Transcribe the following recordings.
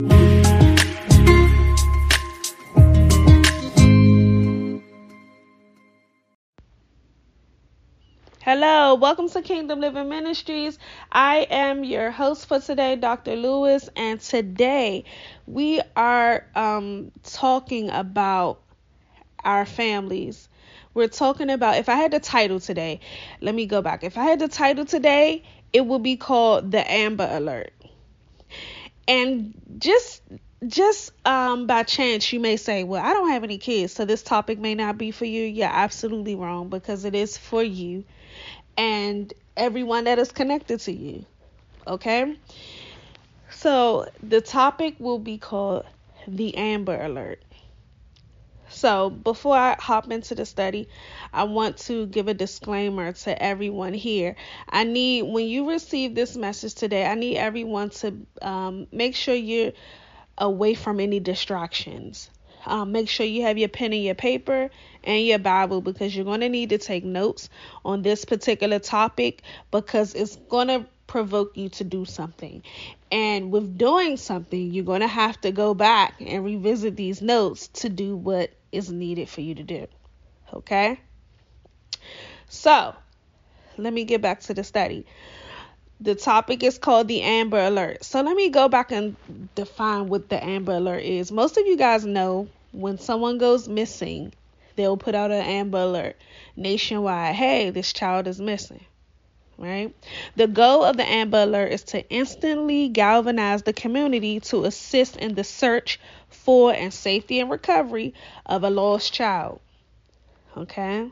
Hello, welcome to Kingdom Living Ministries. I am your host for today, Dr. Lewis, and today we are um, talking about our families. We're talking about, if I had the title today, let me go back. If I had the title today, it would be called The Amber Alert. And just just um, by chance, you may say, Well, I don't have any kids, so this topic may not be for you. You're absolutely wrong because it is for you and everyone that is connected to you. Okay? So the topic will be called the Amber Alert. So, before I hop into the study, I want to give a disclaimer to everyone here. I need, when you receive this message today, I need everyone to um, make sure you're away from any distractions. Um, make sure you have your pen and your paper and your Bible because you're going to need to take notes on this particular topic because it's going to provoke you to do something. And with doing something, you're going to have to go back and revisit these notes to do what is needed for you to do. Okay? So, let me get back to the study. The topic is called the Amber Alert. So, let me go back and define what the Amber Alert is. Most of you guys know when someone goes missing, they'll put out an Amber Alert nationwide. Hey, this child is missing. Right? The goal of the Amber Alert is to instantly galvanize the community to assist in the search for and safety and recovery of a lost child. Okay?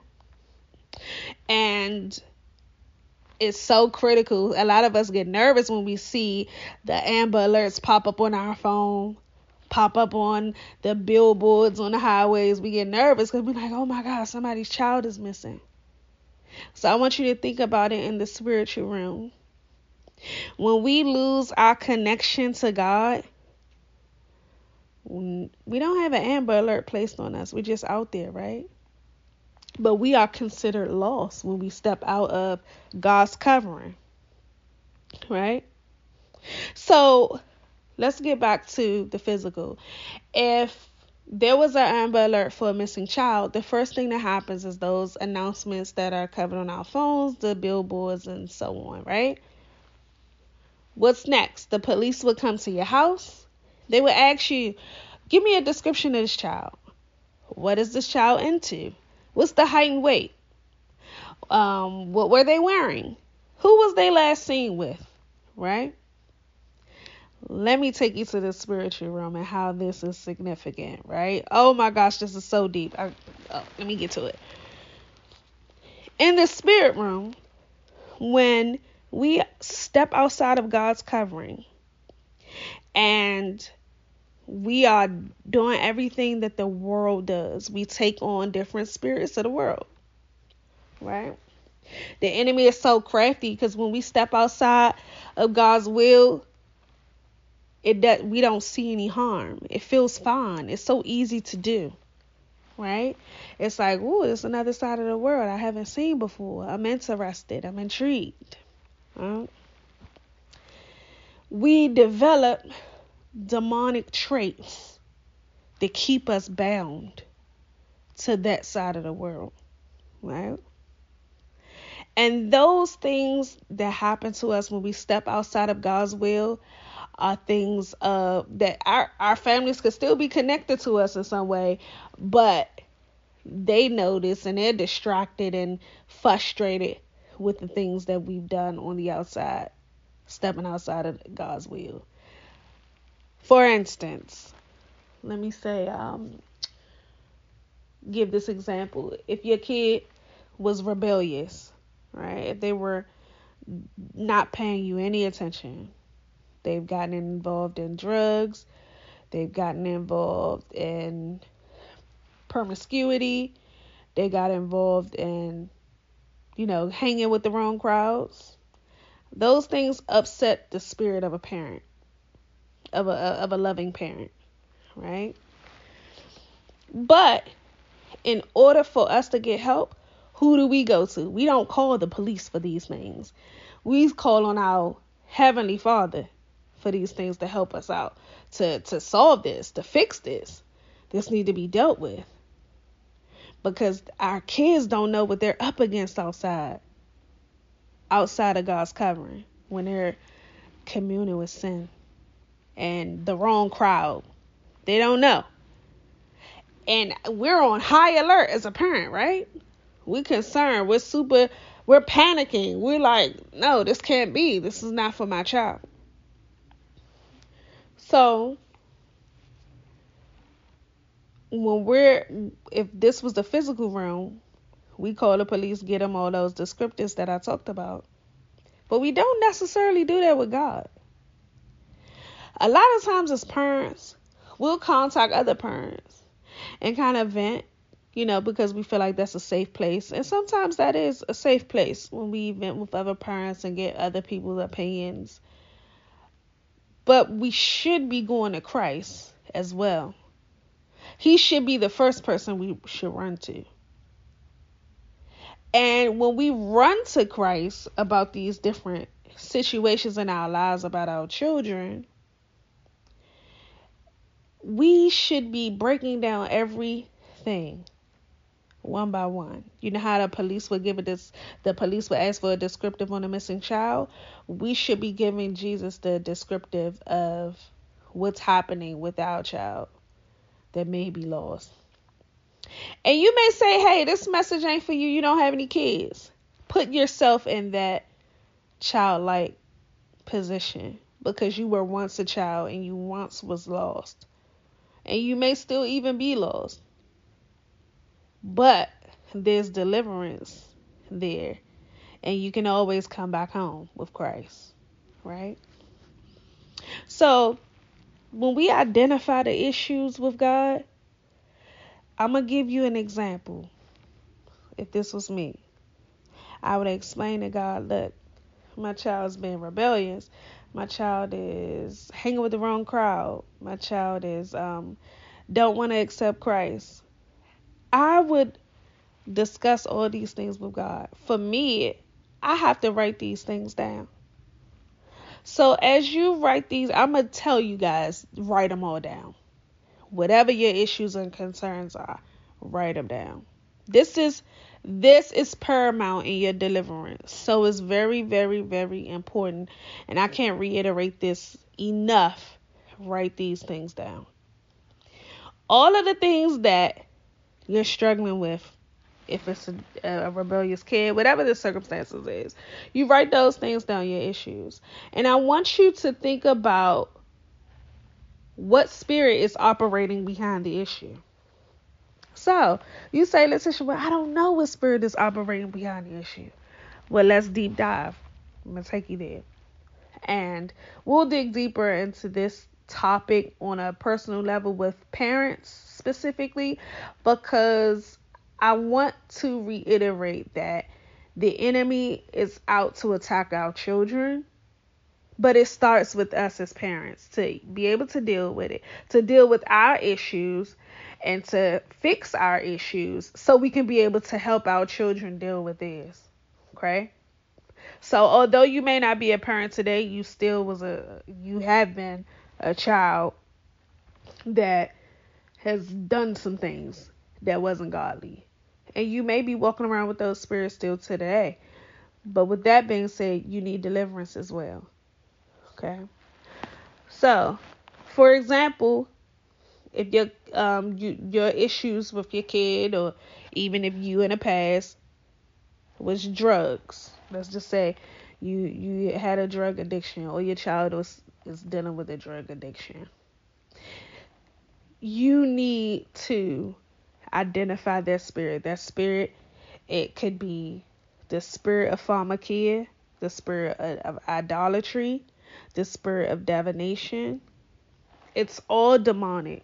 And it's so critical. A lot of us get nervous when we see the Amber Alerts pop up on our phone, pop up on the billboards on the highways. We get nervous because we're like, oh my God, somebody's child is missing. So I want you to think about it in the spiritual realm. When we lose our connection to God, we don't have an amber alert placed on us. We're just out there, right? But we are considered lost when we step out of God's covering, right? So let's get back to the physical. If there was an amber alert for a missing child, the first thing that happens is those announcements that are covered on our phones, the billboards, and so on, right? What's next? The police would come to your house they would ask you, give me a description of this child. What is this child into? What's the height and weight? Um, what were they wearing? Who was they last seen with? Right? Let me take you to the spiritual realm and how this is significant, right? Oh my gosh, this is so deep. I, oh, let me get to it. In the spirit realm, when we step outside of God's covering and we are doing everything that the world does. We take on different spirits of the world, right? The enemy is so crafty because when we step outside of God's will, it that we don't see any harm. It feels fine. It's so easy to do, right? It's like, oh, it's another side of the world I haven't seen before. I'm interested. I'm intrigued. Right? We develop demonic traits that keep us bound to that side of the world, right? And those things that happen to us when we step outside of God's will are things uh, that our, our families could still be connected to us in some way, but they notice and they're distracted and frustrated with the things that we've done on the outside, stepping outside of God's will. For instance, let me say, um, give this example. If your kid was rebellious, right? If they were not paying you any attention, they've gotten involved in drugs, they've gotten involved in promiscuity, they got involved in, you know, hanging with the wrong crowds. Those things upset the spirit of a parent of a of a loving parent, right? But in order for us to get help, who do we go to? We don't call the police for these things. We call on our heavenly Father for these things to help us out, to to solve this, to fix this. This need to be dealt with. Because our kids don't know what they're up against outside. Outside of God's covering when they're communing with sin and the wrong crowd. They don't know. And we're on high alert as a parent, right? We're concerned. We're super, we're panicking. We're like, no, this can't be. This is not for my child. So, when we're, if this was the physical realm, we call the police, get them all those descriptors that I talked about. But we don't necessarily do that with God. A lot of times, as parents, we'll contact other parents and kind of vent, you know, because we feel like that's a safe place. And sometimes that is a safe place when we vent with other parents and get other people's opinions. But we should be going to Christ as well. He should be the first person we should run to. And when we run to Christ about these different situations in our lives about our children, we should be breaking down everything one by one. You know how the police would give it this the police would ask for a descriptive on a missing child? We should be giving Jesus the descriptive of what's happening with our child that may be lost. And you may say, hey, this message ain't for you. You don't have any kids. Put yourself in that childlike position because you were once a child and you once was lost and you may still even be lost. But there's deliverance there, and you can always come back home with Christ, right? So, when we identify the issues with God, I'm going to give you an example. If this was me, I would explain to God, look, my child's being rebellious my child is hanging with the wrong crowd. My child is um, don't want to accept Christ. I would discuss all these things with God. For me, I have to write these things down. So as you write these, I'm going to tell you guys, write them all down. Whatever your issues and concerns are, write them down. This is this is paramount in your deliverance. So it's very, very, very important. And I can't reiterate this enough. Write these things down. All of the things that you're struggling with, if it's a, a, rebellious kid, whatever the circumstances is, you write those things down, your issues. And I want you to think about what spirit is operating behind the issue. So you say, Letitia, well, I don't know what spirit is operating behind the issue. Well, let's deep dive. I'm gonna take you there. And we'll dig deeper into this topic on a personal level with parents specifically because I want to reiterate that the enemy is out to attack our children, but it starts with us as parents to be able to deal with it, to deal with our issues, and to fix our issues so we can be able to help our children deal with theirs. Okay? So although you may not be a parent today, you still was a you have been a child that has done some things that wasn't godly. And you may be walking around with those spirits still today. But with that being said, you need deliverance as well. Okay? So, for example, if your um you, your issues with your kid or even if you in the past was drugs let's just say you you had a drug addiction or your child was is dealing with a drug addiction you need to identify that spirit. That spirit it could be the spirit of pharmakeia the spirit of, of idolatry the spirit of divination. It's all demonic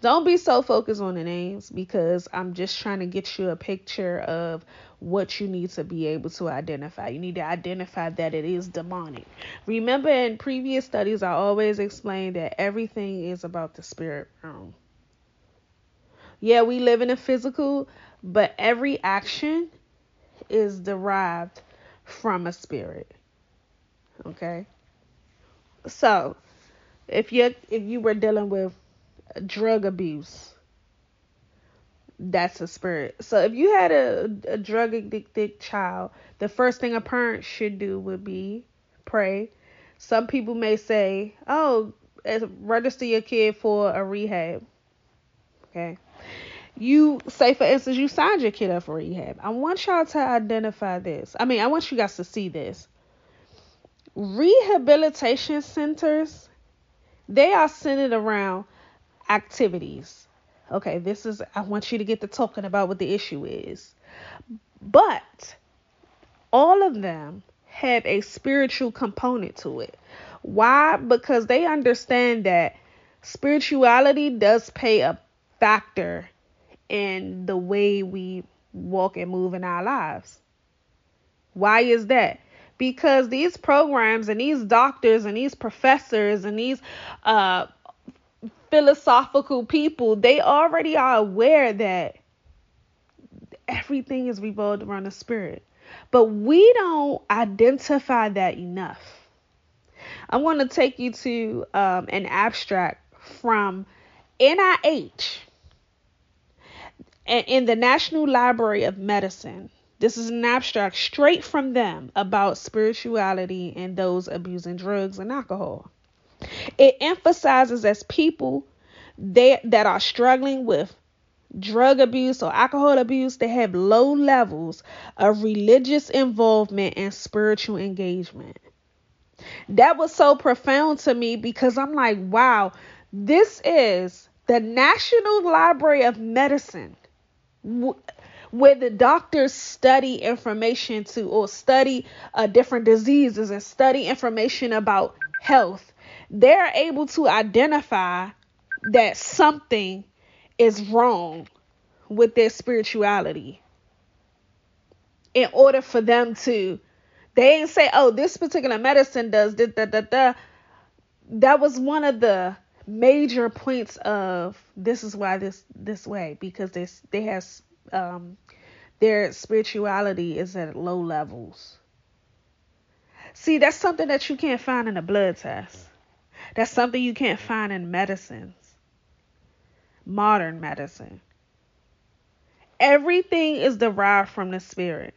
don't be so focused on the names because I'm just trying to get you a picture of what you need to be able to identify. You need to identify that it is demonic. Remember, in previous studies, I always explained that everything is about the spirit realm. Yeah, we live in a physical, but every action is derived from a spirit. Okay? So, if you if you were dealing with drug abuse, that's a spirit. So if you had a, a drug addicted child, the first thing a parent should do would be pray. Some people may say, "Oh, register your kid for a rehab." Okay. You say, for instance, you signed your kid up for rehab. I want y'all to identify this. I mean, I want you guys to see this. Rehabilitation centers, they are centered around activities. Okay, this is, I want you to get to talking about what the issue is. But all of them have a spiritual component to it. Why? Because they understand that spirituality does play a factor in the way we walk and move in our lives. Why is that? Because these programs and these doctors and these professors and these uh, philosophical people, they already are aware that everything is revolved around the spirit. But we don't identify that enough. I want to take you to um, an abstract from NIH in the National Library of Medicine. This is an abstract straight from them about spirituality and those abusing drugs and alcohol. It emphasizes as people they, that are struggling with drug abuse or alcohol abuse, they have low levels of religious involvement and spiritual engagement. That was so profound to me because I'm like, wow, this is the National Library of Medicine where the doctors study information to or study uh, different diseases and study information about health, they're able to identify that something is wrong with their spirituality in order for them to they ain't say oh this particular medicine does da, da, da, da. that was one of the major points of this is why this this way because they they has um their spirituality is at low levels. See, that's something that you can't find in a blood test. That's something you can't find in medicines. Modern medicine. Everything is derived from the spirit.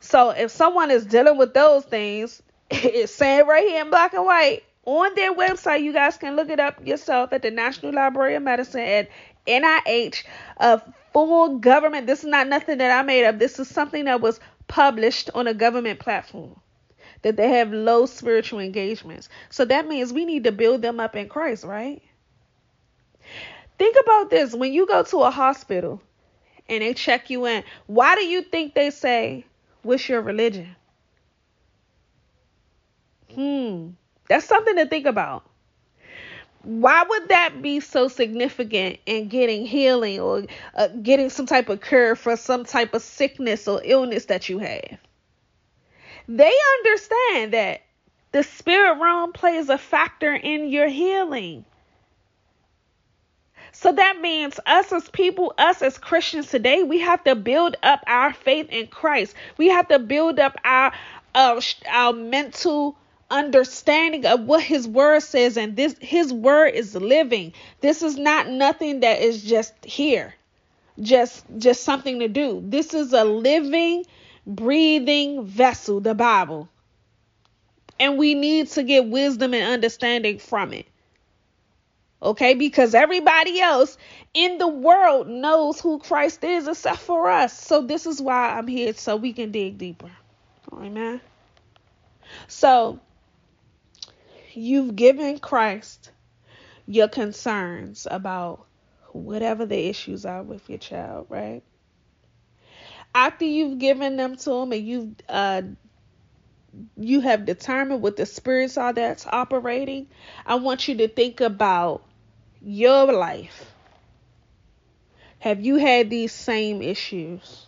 So if someone is dealing with those things, it's saying right here in black and white, on their website. You guys can look it up yourself at the National Library of Medicine at NIH. A full government. This is not nothing that I made up. This is something that was published on a government platform. That they have low spiritual engagements. So that means we need to build them up in Christ, right? Think about this. When you go to a hospital and they check you in, why do you think they say, What's your religion? Hmm. That's something to think about. Why would that be so significant in getting healing or uh, getting some type of cure for some type of sickness or illness that you have? They understand that the spirit realm plays a factor in your healing. So that means us as people, us as Christians today, we have to build up our faith in Christ. We have to build up our uh, our mental understanding of what his word says and this his word is living this is not nothing that is just here just just something to do this is a living breathing vessel the bible. And we need to get wisdom and understanding from it. Okay? Because everybody else in the world knows who christ is except for us. So this is why i'm here so we can dig deeper. Amen. So you've given Christ your concerns about whatever the issues are with your child, right? After you've given them to them and you've uh, you have determined what the spirits are that's operating, I want you to think about your life. Have you had these same issues?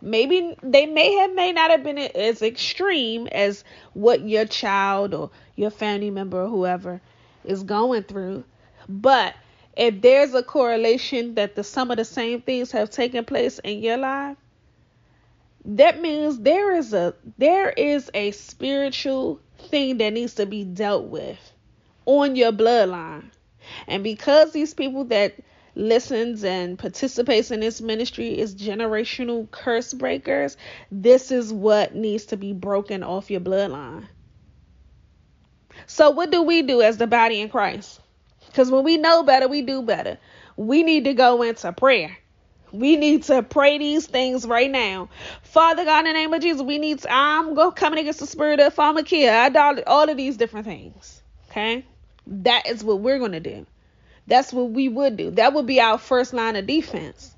maybe they may have may not have been as extreme as what your child or your family member or whoever is going through but if there's a correlation that the some of the same things have taken place in your life that means there is a there is a spiritual thing that needs to be dealt with on your bloodline. And because these people that listens and participates in this ministry is generational curse breakers, this is what needs to be broken off your bloodline. So, what do we do as the body in Christ? Because when we know better, we do better. We need to go into prayer. We need to pray these things right now. Father God, in the name of Jesus, we need to, I'm going coming against the spirit of pharmakeia, all of these different things. Okay? That is what we're going to do. That's what we would do. That would be our first line of defense.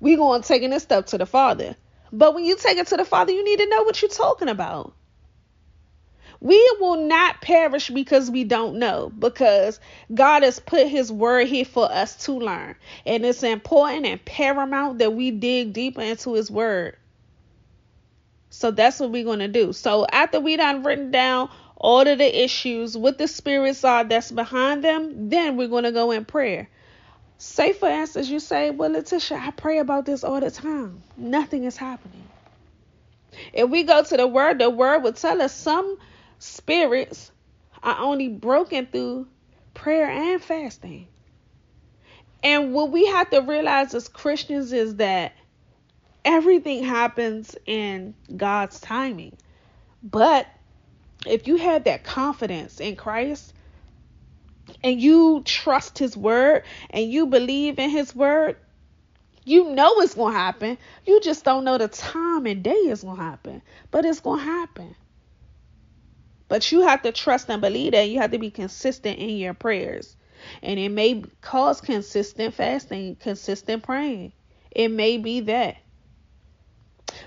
We going to taking this stuff to the Father. But when you take it to the Father, you need to know what you're talking about. We will not perish because we don't know, because God has put His word here for us to learn. And it's important and paramount that we dig deeper into His word. So that's what we're going to do. So after we done written down all of the issues, what the spirits are that's behind them, then we're going to go in prayer. Say, for instance, you say, Well, Letitia, I pray about this all the time. Nothing is happening. If we go to the word, the word will tell us some spirits are only broken through prayer and fasting. And what we have to realize as Christians is that everything happens in God's timing. But if you have that confidence in Christ and you trust his word and you believe in his word, you know it's going to happen. You just don't know the time and day it's going to happen, but it's going to happen. But you have to trust and believe that you have to be consistent in your prayers. And it may cause consistent fasting, consistent praying. It may be that.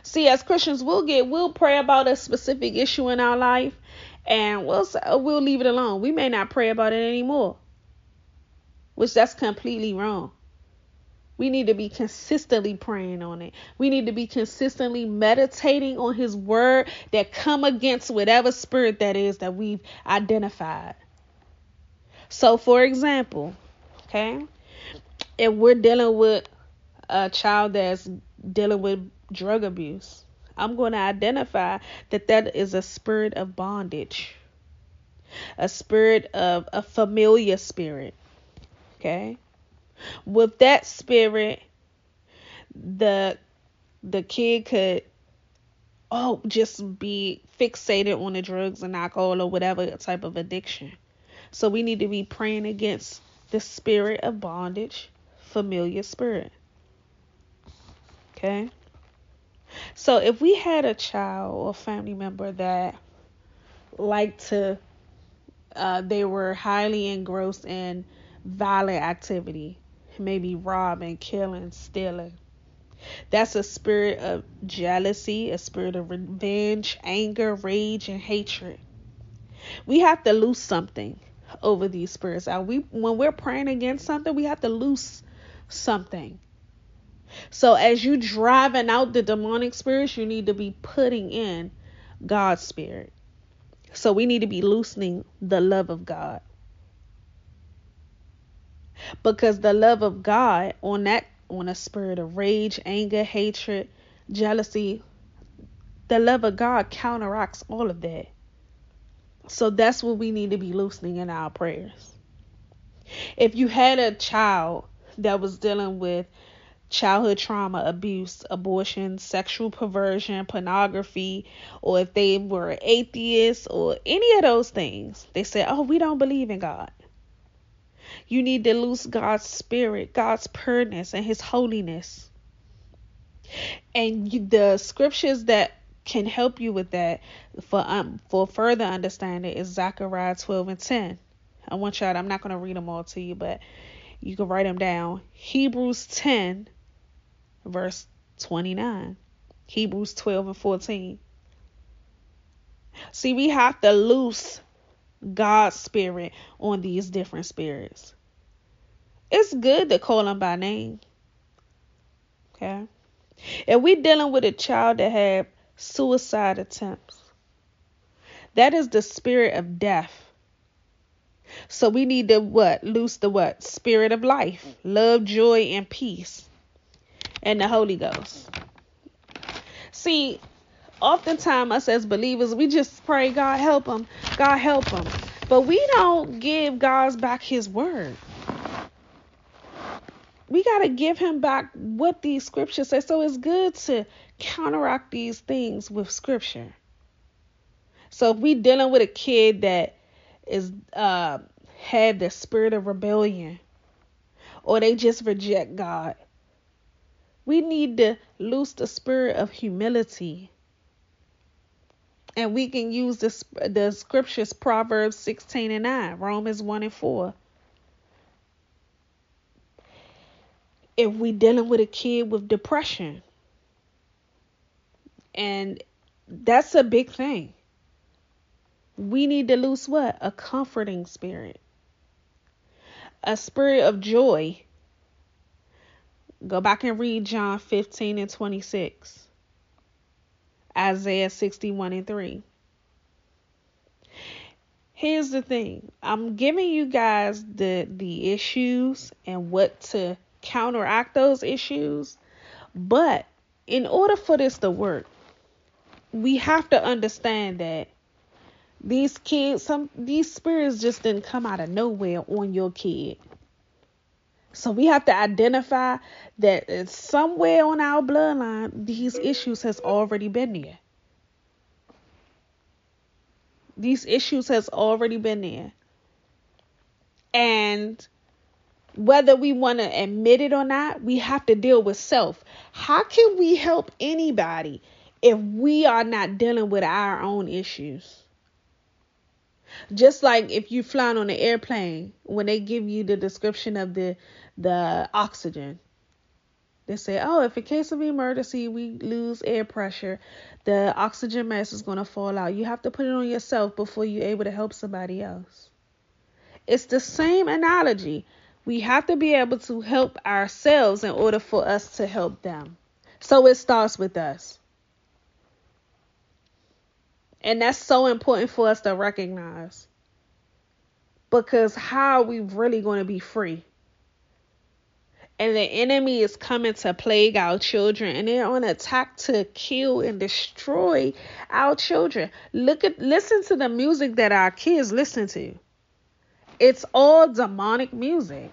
See, as Christians, we'll get we'll pray about a specific issue in our life, and we'll we'll leave it alone. We may not pray about it anymore, which that's completely wrong. We need to be consistently praying on it. We need to be consistently meditating on his word that come against whatever spirit that is that we've identified. So for example, okay, if we're dealing with a child that's dealing with drug abuse, I'm going to identify that that is a spirit of bondage, a spirit of a familiar spirit. Okay? With that spirit, the the kid could oh just be fixated on the drugs and alcohol or whatever type of addiction. So we need to be praying against the spirit of bondage, familiar spirit. Okay? So if we had a child or family member that liked to uh, they were highly engrossed in violent activity, maybe robbing, killing, stealing. That's a spirit of jealousy, a spirit of revenge, anger, rage, and hatred. We have to lose something over these spirits. We when we're praying against something, we have to lose something. So as you driving out the demonic spirits, you need to be putting in God's spirit. So we need to be loosening the love of God because the love of God on that on a spirit of rage, anger, hatred, jealousy, the love of God counteracts all of that. So that's what we need to be loosening in our prayers. If you had a child that was dealing with childhood trauma, abuse, abortion, sexual perversion, pornography, or if they were atheists or any of those things, they said, Oh, we don't believe in God. You need to lose God's spirit, God's pureness, and His holiness. And the scriptures that can help you with that for um for further understanding is Zechariah 12 and 10. I want y'all. I'm not gonna read them all to you, but you can write them down. Hebrews 10, verse 29. Hebrews 12 and 14. See, we have to loose God's spirit on these different spirits. It's good to call them by name. Okay? If we're dealing with a child that had suicide attempts, that is the spirit of death. So we need to what? Loose the what? Spirit of life, love, joy, and peace. And the Holy Ghost. See, oftentimes us as believers, we just pray, God help them, God help them. But we don't give God back his word. We got to give him back what these scriptures say. So it's good to counteract these things with scripture. So if we dealing with a kid that is uh have the spirit of rebellion or they just reject God, we need to loose the spirit of humility and we can use the, the scriptures Proverbs 16 and 9, Romans 1 and 4. If we dealing with a kid with depression, and that's a big thing. We need to lose what? A comforting spirit. A spirit of joy. Go back and read John 15 and 26. Isaiah 61 and 3. Here's the thing. I'm giving you guys the the issues and what to counteract those issues. But in order for this to work, we have to understand that these kids, some these spirits just didn't come out of nowhere on your kid. So we have to identify that somewhere on our bloodline, these issues has already been there. These issues has already been there. And whether we want to admit it or not, we have to deal with self. How can we help anybody if we are not dealing with our own issues? Just like if you're flying on an airplane, when they give you the description of the the oxygen. They say, oh, if in case of emergency we lose air pressure, the oxygen mask is going to fall out. You have to put it on yourself before you're able to help somebody else. It's the same analogy. We have to be able to help ourselves in order for us to help them. So it starts with us. And that's so important for us to recognize. Because how are we really going to be free? and the enemy is coming to plague our children and they're on attack to kill and destroy our children look at listen to the music that our kids listen to it's all demonic music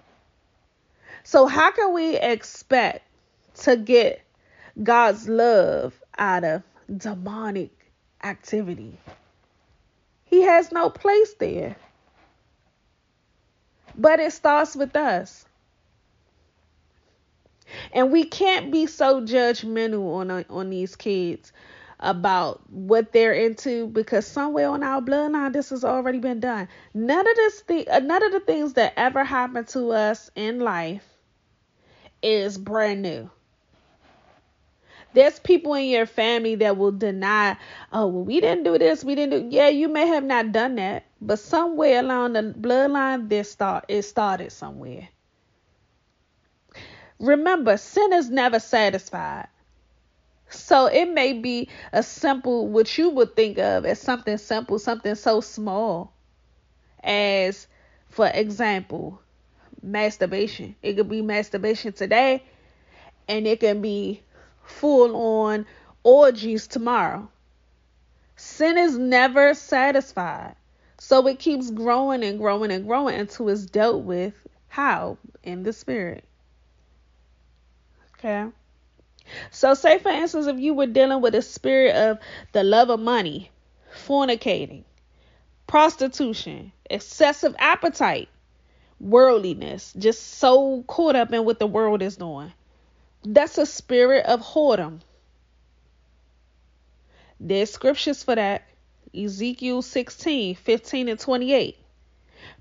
so how can we expect to get god's love out of demonic activity? He has no place there. But it starts with us. And we can't be so judgmental on on these kids about what they're into because somewhere on our bloodline this has already been done. None of this uh, none of the things that ever happened to us in life is brand new. There's people in your family that will deny, oh, well, we didn't do this, we didn't do. Yeah, you may have not done that, but somewhere along the bloodline, this start it started somewhere. Remember, sin is never satisfied. So it may be a simple, what you would think of as something simple, something so small as, for example, masturbation. It could be masturbation today, and it can be full on orgies tomorrow. Sin is never satisfied. So it keeps growing and growing and growing until it's dealt with. How? In the spirit. Okay. So, say for instance, if you were dealing with a spirit of the love of money, fornicating, prostitution, excessive appetite, worldliness, just so caught up in what the world is doing, that's a spirit of whoredom. There's scriptures for that. Ezekiel 16, 15, and 28.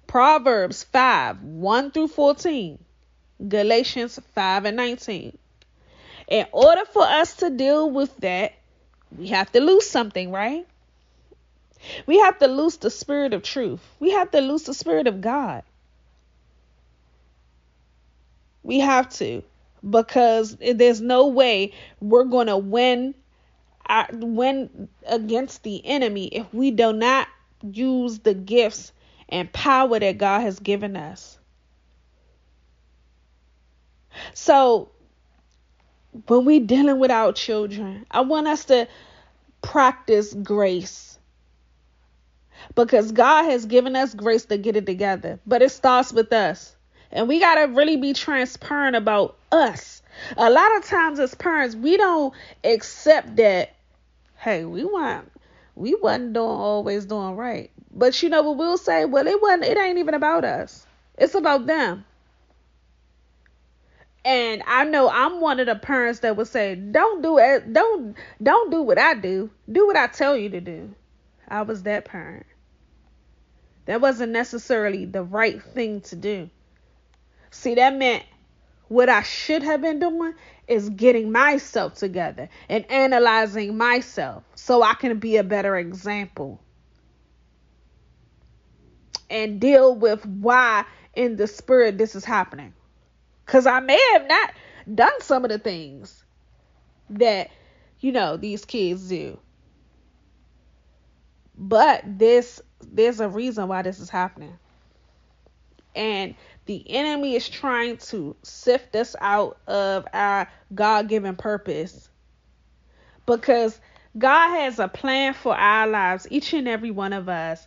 Proverbs 5, 1 through 14. Galatians 5 and 19. In order for us to deal with that, we have to lose something, right? We have to lose the spirit of truth. We have to lose the spirit of God. We have to because there's no way we're going to win uh, win against the enemy if we do not use the gifts and power that God has given us. So when we dealing with our children, I want us to practice grace. because God has given us grace to get it together. But it starts with us. And we got to really be transparent about us. A lot of times as parents, we don't accept that hey, we want we wasn't doing always doing right. But you know what we'll say? Well, it wasn't it ain't even about us. It's about them. And I know I'm one of the parents that would say, "Don't do it. Don't don't do what I do. Do what I tell you to do." I was that parent. That wasn't necessarily the right thing to do. See, that meant what I should have been doing is getting myself together and analyzing myself so I can be a better example and deal with why in the spirit this is happening. Because I may have not done some of the things that, you know, these kids do. But this there's a reason why this is happening. And the enemy is trying to sift us out of our God given purpose. Because God has a plan for our lives, each and every one of us,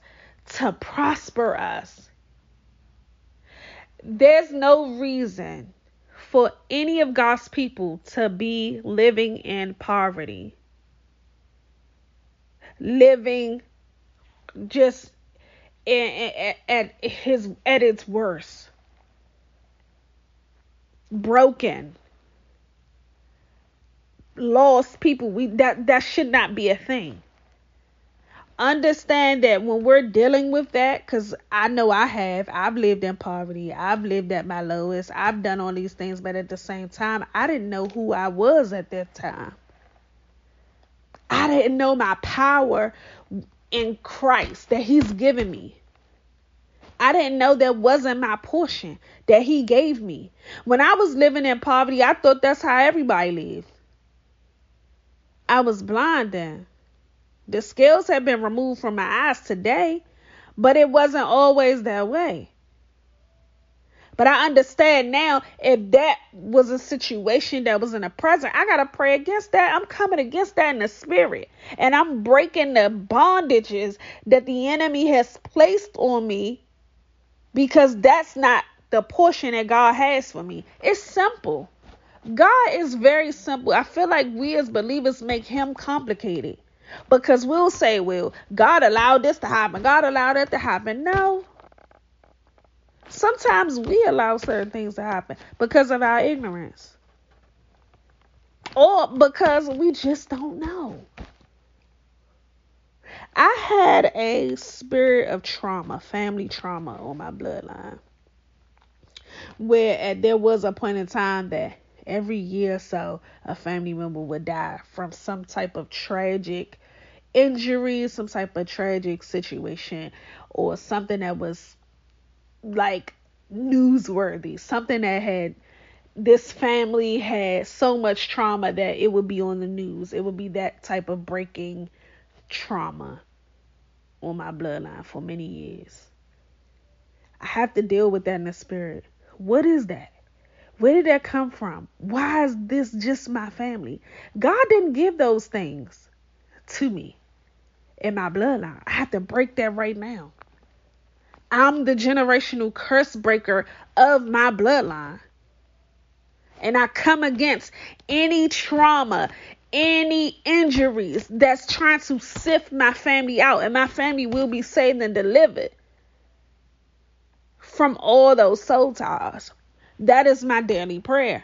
to prosper us. There's no reason for any of God's people to be living in poverty, living just at, at his at its worst, broken, lost people. We that that should not be a thing understand that when we're dealing with that, because I know I have, I've lived in poverty, I've lived at my lowest, I've done all these things, but at the same time, I didn't know who I was at that time. I didn't know my power in Christ that He's given me. I didn't know that wasn't my portion that He gave me. When I was living in poverty, I thought that's how everybody lived. I was blind then. The scales have been removed from my eyes today, but it wasn't always that way. But I understand now if that was a situation that was in the present, I got to pray against that. I'm coming against that in the spirit. And I'm breaking the bondages that the enemy has placed on me because that's not the portion that God has for me. It's simple. God is very simple. I feel like we as believers make him complicated. Because we'll say, well, God allowed this to happen, God allowed that to happen. No. Sometimes we allow certain things to happen because of our ignorance. Or because we just don't know. I had a spirit of trauma, family trauma on my bloodline. Where there was a point in time that every year or so a family member would die from some type of tragic injury, some type of tragic situation, or something that was like newsworthy, something that had this family had so much trauma that it would be on the news. It would be that type of breaking trauma on my bloodline for many years. I have to deal with that in the spirit. What is that? Where did that come from? Why is this just my family? God didn't give those things to me in my bloodline. I have to break that right now. I'm the generational curse breaker of my bloodline. And I come against any trauma, any injuries that's trying to sift my family out, and my family will be saved and delivered from all those soul ties. That is my daily prayer.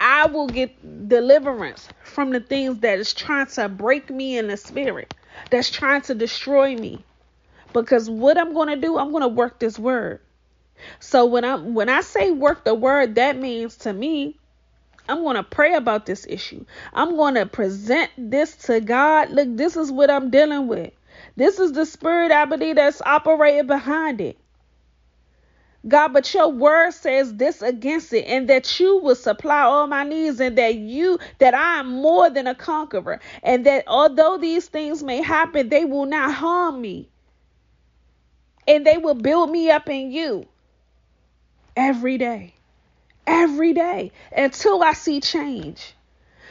I will get deliverance from the things that is trying to break me in the spirit, that's trying to destroy me. Because what I'm going to do, I'm going to work this word. So when I when I say work the word, that means to me, I'm going to pray about this issue. I'm going to present this to God. Look, this is what I'm dealing with. This is the spirit I believe that's operating behind it. God, but your word says this against it, and that you will supply all my needs, and that you, that I am more than a conqueror, and that although these things may happen, they will not harm me, and they will build me up in you every day, every day until I see change.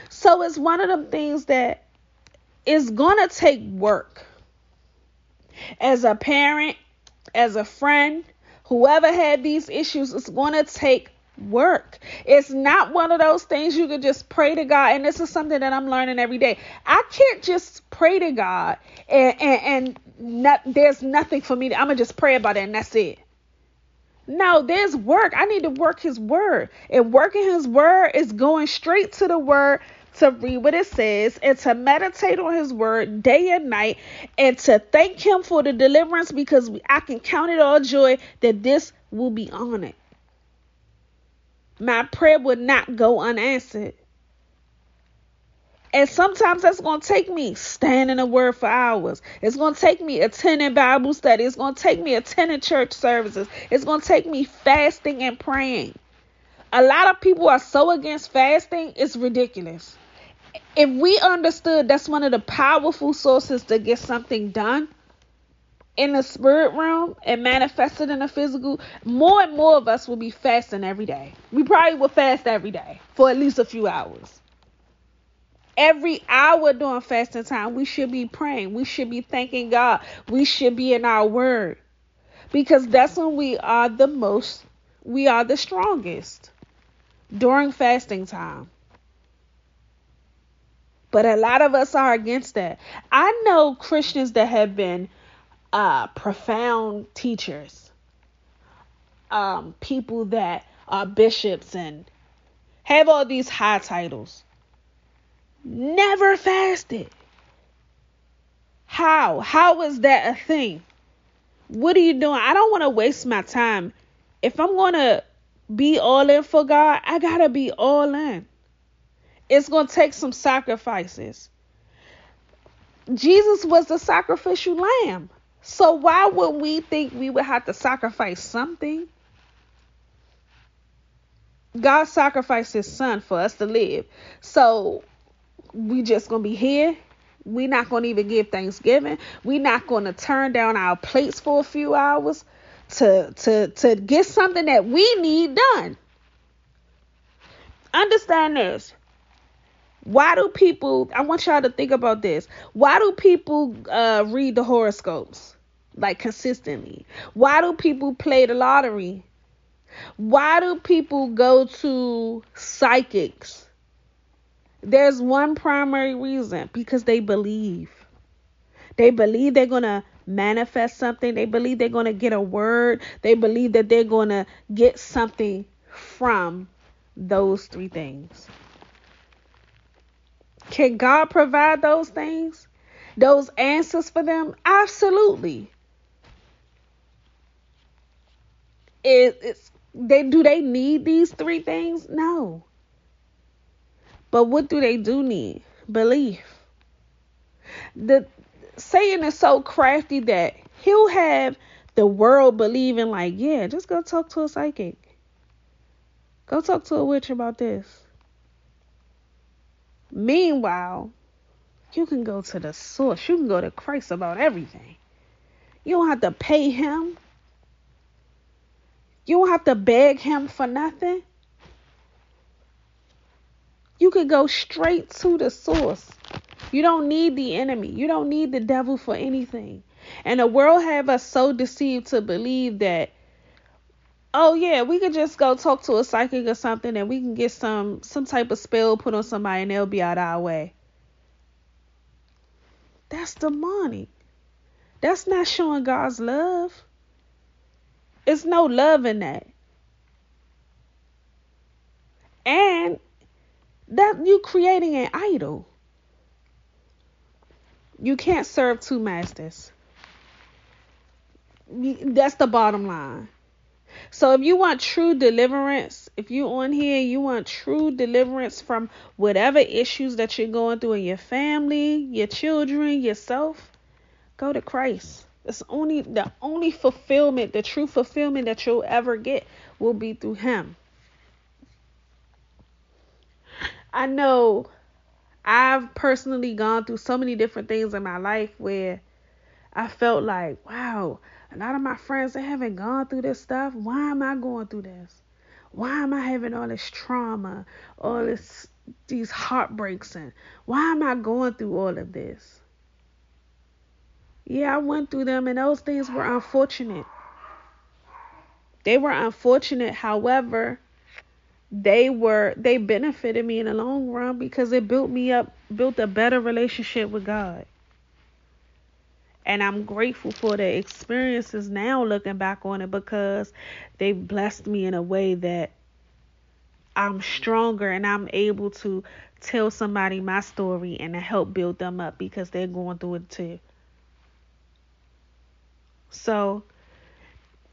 So it's one of them things that is gonna take work. As a parent, as a friend, whoever had these issues, it's going to take work. It's not one of those things you can just pray to God. And this is something that I'm learning every day. I can't just pray to God and, and, and not, there's nothing for me. To, I'm going to just pray about it and that's it. No, there's work. I need to work his word. And working his word is going straight to the word to read what it says and to meditate on his word day and night and to thank him for the deliverance because I can count it all joy that this will be honored. My prayer would not go unanswered. And sometimes that's going to take me standing in the word for hours. It's going to take me attending Bible study. It's going to take me attending church services. It's going to take me fasting and praying. A lot of people are so against fasting, it's ridiculous. If we understood that's one of the powerful sources to get something done, in the spirit realm and manifested in the physical, more and more of us will be fasting every day. We probably will fast every day for at least a few hours. Every hour during fasting time, we should be praying. We should be thanking God. We should be in our word. Because that's when we are the most, we are the strongest during fasting time. But a lot of us are against that. I know Christians that have been uh, profound teachers, um, people that are bishops and have all these high titles, never fasted. How? How is that a thing? What are you doing? I don't want to waste my time. If I'm going to be all in for God, I got to be all in. It's going to take some sacrifices. Jesus was the sacrificial lamb. So why would we think we would have to sacrifice something? God sacrificed his son for us to live. So we just gonna be here. we not gonna even give Thanksgiving. we not gonna turn down our plates for a few hours to to to get something that we need done. Understand this. Why do people I want y'all to think about this. Why do people uh read the horoscopes? like consistently? Why do people play the lottery? Why do people go to psychics? There's one primary reason because they believe. They believe they're going to manifest something. They believe they're going to get a word. They believe that they're going to get something from those three things. Can God provide those things? Those answers for them? Absolutely. it's they do they need these three things? No. But what do they do need? Belief. The Satan is so crafty that he'll have the world believing like, yeah, just go talk to a psychic. Go talk to a witch about this. Meanwhile, you can go to the source. You can go to Christ about everything. You don't have to pay him. You don't have to beg him for nothing. You could go straight to the source. You don't need the enemy. You don't need the devil for anything. And the world have us so deceived to believe that oh yeah, we could just go talk to a psychic or something and we can get some some type of spell put on somebody and they'll be out our way. That's demonic. That's not showing God's love. It's no love in that. And that you creating an idol. You can't serve two masters. That's the bottom line. So if you want true deliverance, if you on here, you want true deliverance from whatever issues that you're going through in your family, your children, yourself, go to Christ. It's only the only fulfillment, the true fulfillment that you'll ever get will be through him. I know I've personally gone through so many different things in my life where I felt like, wow, a lot of my friends they haven't gone through this stuff. Why am I going through this? Why am I having all this trauma, all this these heartbreaks and why am I going through all of this? Yeah, I went through them, and those things were unfortunate. They were unfortunate, however, they were they benefited me in the long run because it built me up, built a better relationship with God. And I'm grateful for the experiences now looking back on it because they blessed me in a way that I'm stronger and I'm able to tell somebody my story and to help build them up because they're going through it too. So,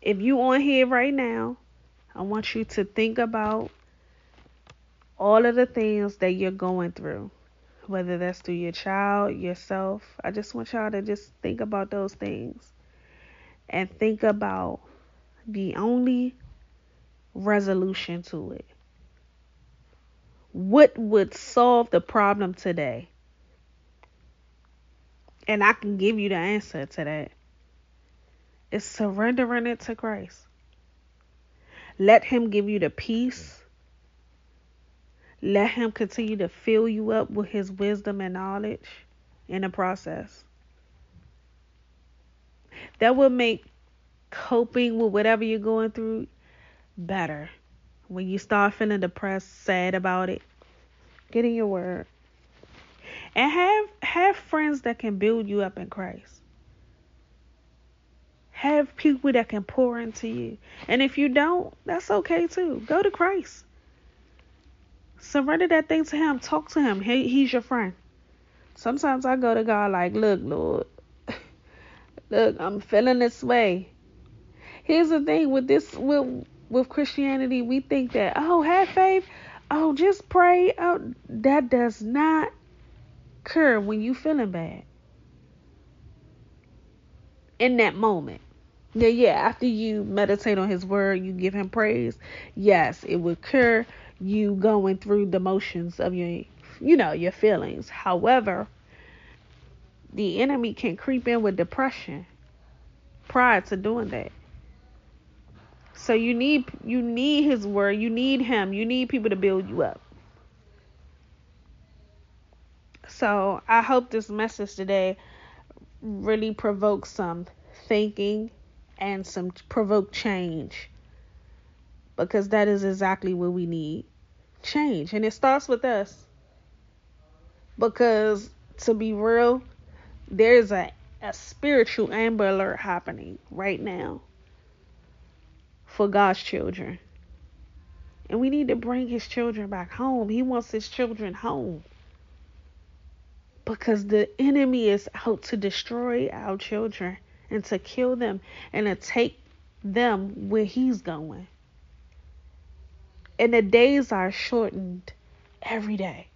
if you on here right now, I want you to think about all of the things that you're going through, whether that's through your child, yourself. I just want y'all to just think about those things and think about the only resolution to it. What would solve the problem today? And I can give you the answer to that. It's surrendering it to Christ. Let Him give you the peace. Let Him continue to fill you up with His wisdom and knowledge in the process. That will make coping with whatever you're going through better. When you start feeling depressed, sad about it, get in your word. And have have friends that can build you up in Christ. Have people that can pour into you. And if you don't, that's okay too. Go to Christ. Surrender that thing to him. Talk to him. He, he's your friend. Sometimes I go to God like, look, Lord, look, I'm feeling this way. Here's the thing with this with with Christianity, we think that, oh, have faith, oh, just pray. Oh, that does not occur when you feeling bad. In that moment. Yeah, yeah, after you meditate on his word, you give him praise. Yes, it will cure you going through the motions of your you know, your feelings. However, the enemy can creep in with depression prior to doing that. So you need you need his word, you need him, you need people to build you up. So I hope this message today really provokes some thinking and some provoke change. Because that is exactly what we need. Change. And it starts with us. Because to be real, there's a, a spiritual amber alert happening right now for God's children. And we need to bring his children back home. He wants his children home. Because the enemy is out to destroy our children and to kill them and to take them where he's going. And the days are shortened every day.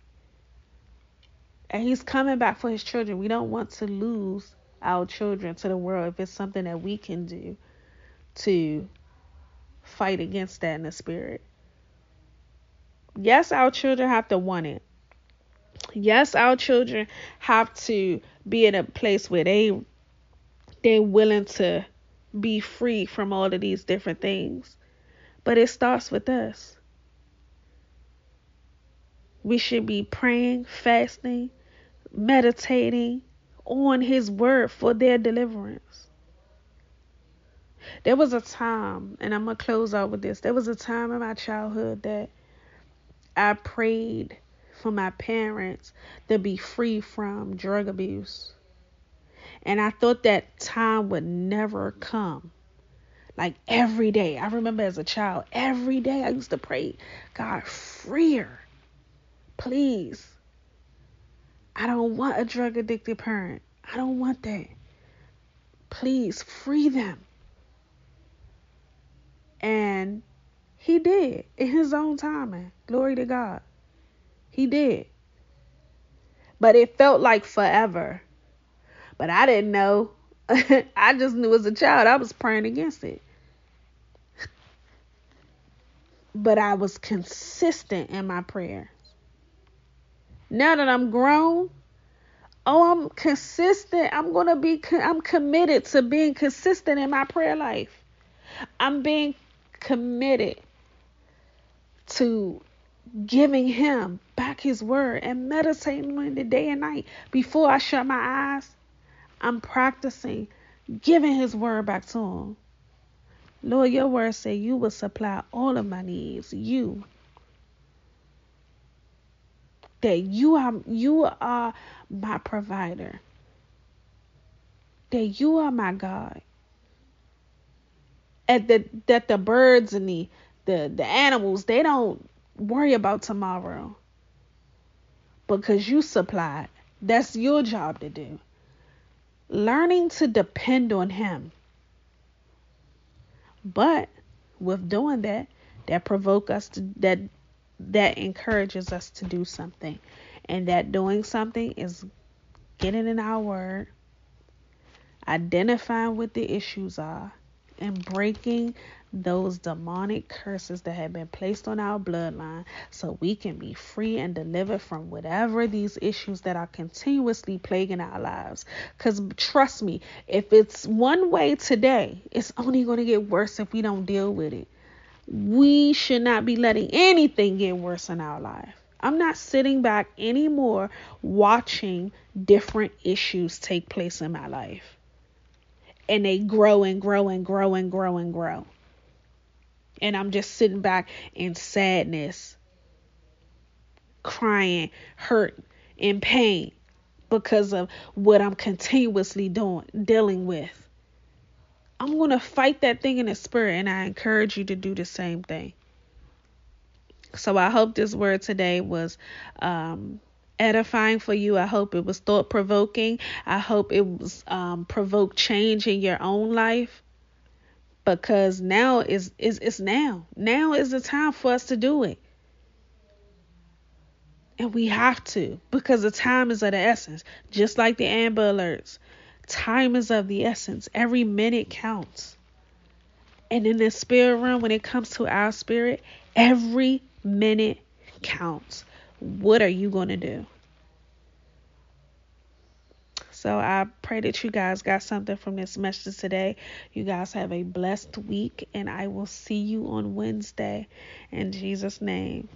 And he's coming back for his children. We don't want to lose our children to the world if it's something that we can do to fight against that in the spirit. Yes, our children have to want it. Yes, our children have to be in a place where they they're willing to be free from all of these different things. But it starts with us. We should be praying, fasting, meditating on his word for their deliverance. There was a time, and I'm going to close out with this. There was a time in my childhood that I prayed for my parents to be free from drug abuse. And I thought that time would never come. Like every day. I remember as a child, every day I used to pray, God, free her. Please. I don't want a drug addicted parent. I don't want that. Please free them. And he did in his own timing. Glory to God. He did. But it felt like forever. But I didn't know. I just knew as a child I was praying against it. But I was consistent in my prayers. Now that I'm grown, oh, I'm consistent. I'm going to be, I'm committed to being consistent in my prayer life. I'm being committed to giving him back his word and meditating on it day and night before I shut my eyes. I'm practicing giving his word back to him. Lord, your word say you will supply all of my needs. You. That you are you are my provider. That you are my God. At the that the birds and the the, the animals, they don't worry about tomorrow. Because you supply. That's your job to do. Learning to depend on him but with doing that, that provoke us to that that encourages us to do something. And that doing something is getting in our word, identifying what the issues are, and breaking those demonic curses that have been placed on our bloodline so we can be free and delivered from whatever these issues that are continuously plaguing our lives. Because trust me, if it's one way today, it's only going to get worse if we don't deal with it. We should not be letting anything get worse in our life. I'm not sitting back anymore watching different issues take place in my life. And they grow and grow and grow and grow and grow and I'm just sitting back in sadness, crying, hurt, in pain because of what I'm continuously doing, dealing with. I'm going to fight that thing in the spirit, and I encourage you to do the same thing. So I hope this word today was um, edifying for you. I hope it was thought provoking. I hope it was um, provoked change in your own life because now is is it's now. Now is the time for us to do it. And we have to because the time is of the essence. Just like the Amber Alerts. Time is of the essence. Every minute counts. And in the spirit realm, when it comes to our spirit, every minute counts. What are you going to do? So I pray that you guys got something from this message today. You guys have a blessed week, and I will see you on Wednesday. In Jesus' name.